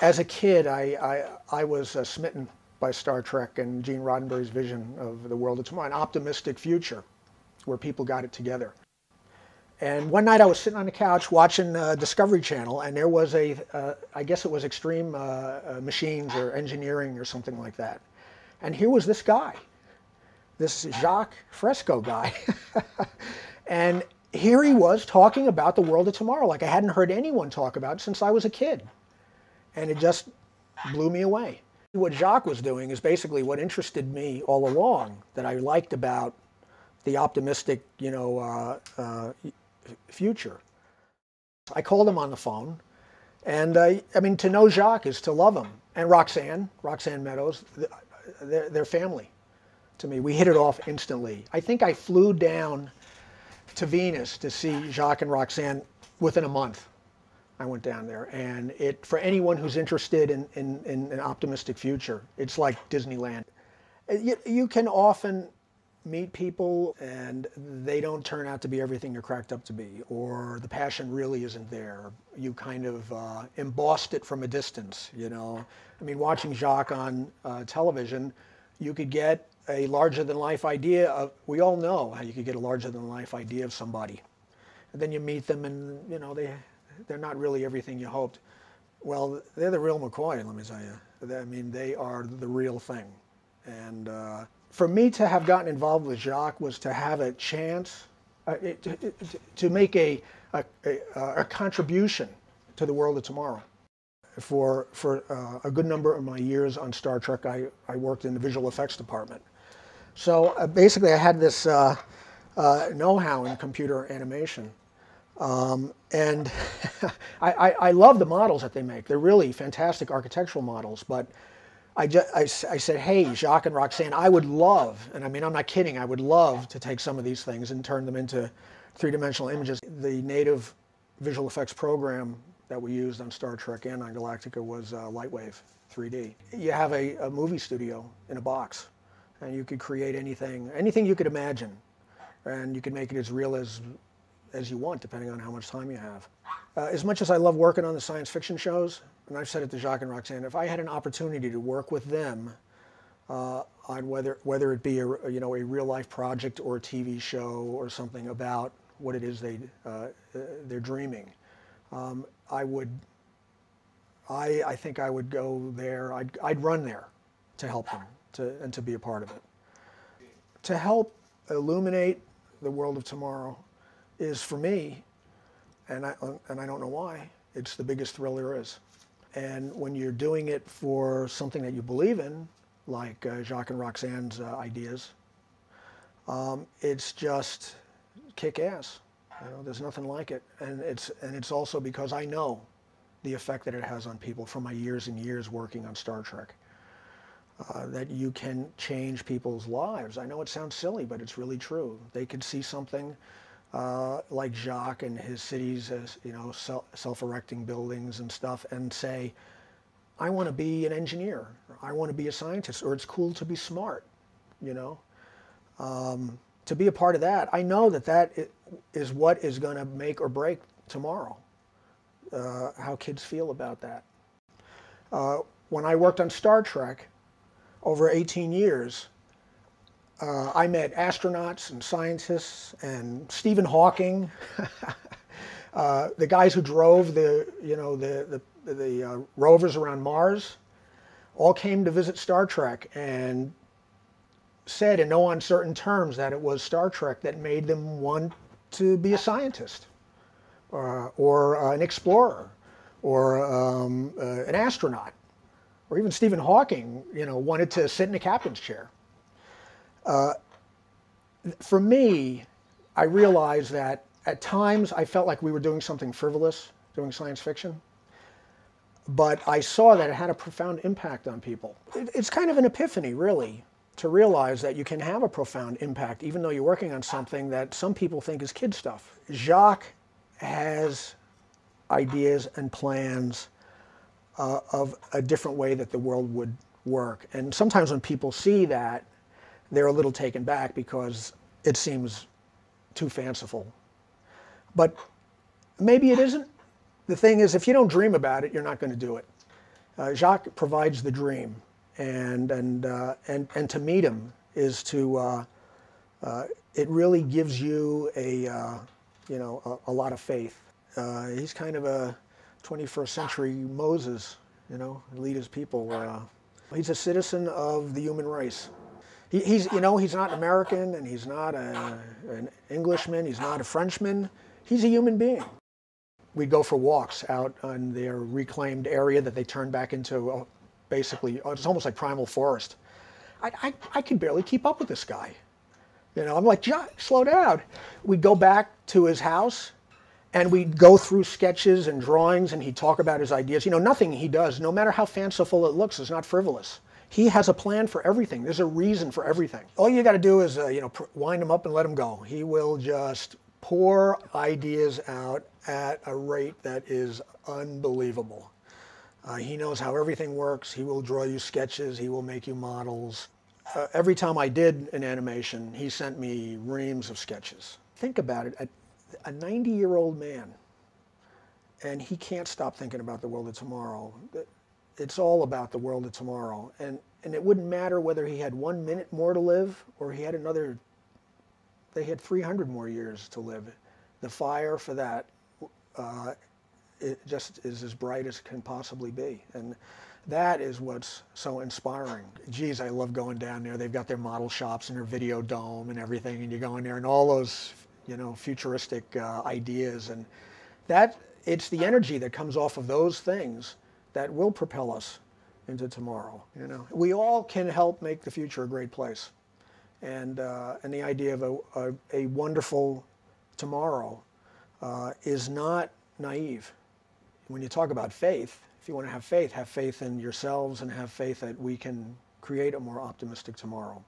as a kid, I, I, I was uh, smitten by Star Trek and Gene Roddenberry's vision of the world of tomorrow, an optimistic future where people got it together. And one night I was sitting on the couch watching uh, Discovery Channel, and there was a, uh, I guess it was Extreme uh, uh Machines or Engineering or something like that. And here was this guy, this Jacque Fresco guy. and here he was talking about the world of tomorrow like I hadn't heard anyone talk about since I was a kid. And it just blew me away. What Jacque was doing is basically what interested me all along that I liked about the optimistic, you know, uh, uh, future. I called him on the phone, and uh, I mean, to know Jacque is to love him. And Roxanne, Roxanne Meadows, they're, they're family to me. We hit it off instantly. I think I flew down to Venus to see Jacque and Roxanne within a month. I went down there, and it for anyone who's interested in, in, in an optimistic future, it's like Disneyland. You, you can often meet people and they don't turn out to be everything you're cracked up to be, or the passion really isn't there. You kind of uh, embossed it from a distance, you know. I mean, watching Jacque on uh, television, you could get a larger than life idea of, we all know how you could get a larger than life idea of somebody. And then you meet them and, you know, they, they're not really everything you hoped. Well, they're the real McCoy, let me tell you. I mean, they are the real thing. And, uh, for me to have gotten involved with Jacque was to have a chance uh, to, to, make a, a, a, a, contribution to the world of tomorrow. For, for uh, a good number of my years on Star Trek, I, I worked in the visual effects department. So uh, basically, I had this uh, uh, know-how in computer animation. Um, and I, I, I love the models that they make. They're really fantastic architectural models, but I, just, I, I, said, hey, Jacque and Roxanne, I would love, and I mean, I'm not kidding, I would love to take some of these things and turn them into three-dimensional images. The native visual effects program that we used on Star Trek and on Galactica was uh, Lightwave 3D. You have a, a movie studio in a box, and you could create anything, anything you could imagine, and you could make it as real as as you want, depending on how much time you have. Uh, as much as I love working on the science fiction shows, and I've said it to Jacque and Roxanne, if I had an opportunity to work with them uh, on whether whether it be a you know a real life project or a TV show or something about what it is they uh, they're dreaming, um, I would. I I think I would go there. I'd I'd run there to help them to and to be a part of it. To help illuminate the world of tomorrow is for me, and I and I don't know why. It's the biggest thrill there is. And when you're doing it for something that you believe in, like uh, Jacque and Roxanne's uh, ideas, um, it's just kick ass. You know, there's nothing like it, and it's and it's also because I know the effect that it has on people from my years and years working on Star Trek. Uh, that you can change people's lives. I know it sounds silly, but it's really true. They could see something uh, like Jacque and his cities as you know self-erecting buildings and stuff and say I want to be an engineer. I want to be a scientist or it's cool to be smart you know? Um, to be a part of that I know that that is what is going to make or break tomorrow uh, how kids feel about that. Uh, when I worked on Star Trek over 18 years uh, I met astronauts and scientists and Stephen Hawking, uh, the guys who drove the, you know, the, the, the uh, rovers around Mars, all came to visit Star Trek and said in no uncertain terms that it was Star Trek that made them want to be a scientist or, or an explorer or um, uh, an astronaut. Or even Stephen Hawking, you know, wanted to sit in a captain's chair. Uh, for me, I realized that at times I felt like we were doing something frivolous, doing science fiction. But I saw that it had a profound impact on people. It, it's kind of an epiphany, really, to realize that you can have a profound impact even though you're working on something that some people think is kid stuff. Jacque has ideas and plans uh, of a different way that the world would work. And sometimes when people see that, they're a little taken back because it seems too fanciful. But maybe it isn't. The thing is, if you don't dream about it, you're not going to do it. Uh, Jacque provides the dream, and and uh, and and to meet him is to uh, uh, it really gives you a uh, you know a, a, lot of faith. he's kind of a 21st century Moses, you know, lead his people. he's a citizen of the human race. He, he's you know he's not an American and he's not a, an Englishman. He's not a Frenchman. He's a human being we'd go for walks out on their reclaimed area that they turned back into uh, basically, uh, it's almost like primal forest. I, I, I could barely keep up with this guy. You know, I'm like, slow down. We'd go back to his house and we'd go through sketches and drawings and he'd talk about his ideas. You know, nothing he does, no matter how fanciful it looks, is not frivolous. He has a plan for everything. There's a reason for everything. All you got to do is, uh, you know, wind him up and let him go. He will just pour ideas out at a rate that is unbelievable. Uh, he knows how everything works. He will draw you sketches. He will make you models. Uh, every time I did an animation, he sent me reams of sketches. Think about it, a, a 90 year old man, and he can't stop thinking about the world of tomorrow. It's all about the world of tomorrow. And, and it wouldn't matter whether he had one minute more to live or he had another they had 300 more years to live. The fire for that uh, it just is as bright as it can possibly be. And that is what's so inspiring. Geez, I love going down there. They've got their model shops and their video dome and everything, and you go in there and all those, you know, futuristic uh, ideas. And that, it's the energy that comes off of those things that will propel us into tomorrow. You know, we all can help make the future a great place and, uh, and the idea of a, a, a wonderful tomorrow uh, is not naive. When you talk about faith, if you want to have faith, have faith in yourselves and have faith that we can create a more optimistic tomorrow.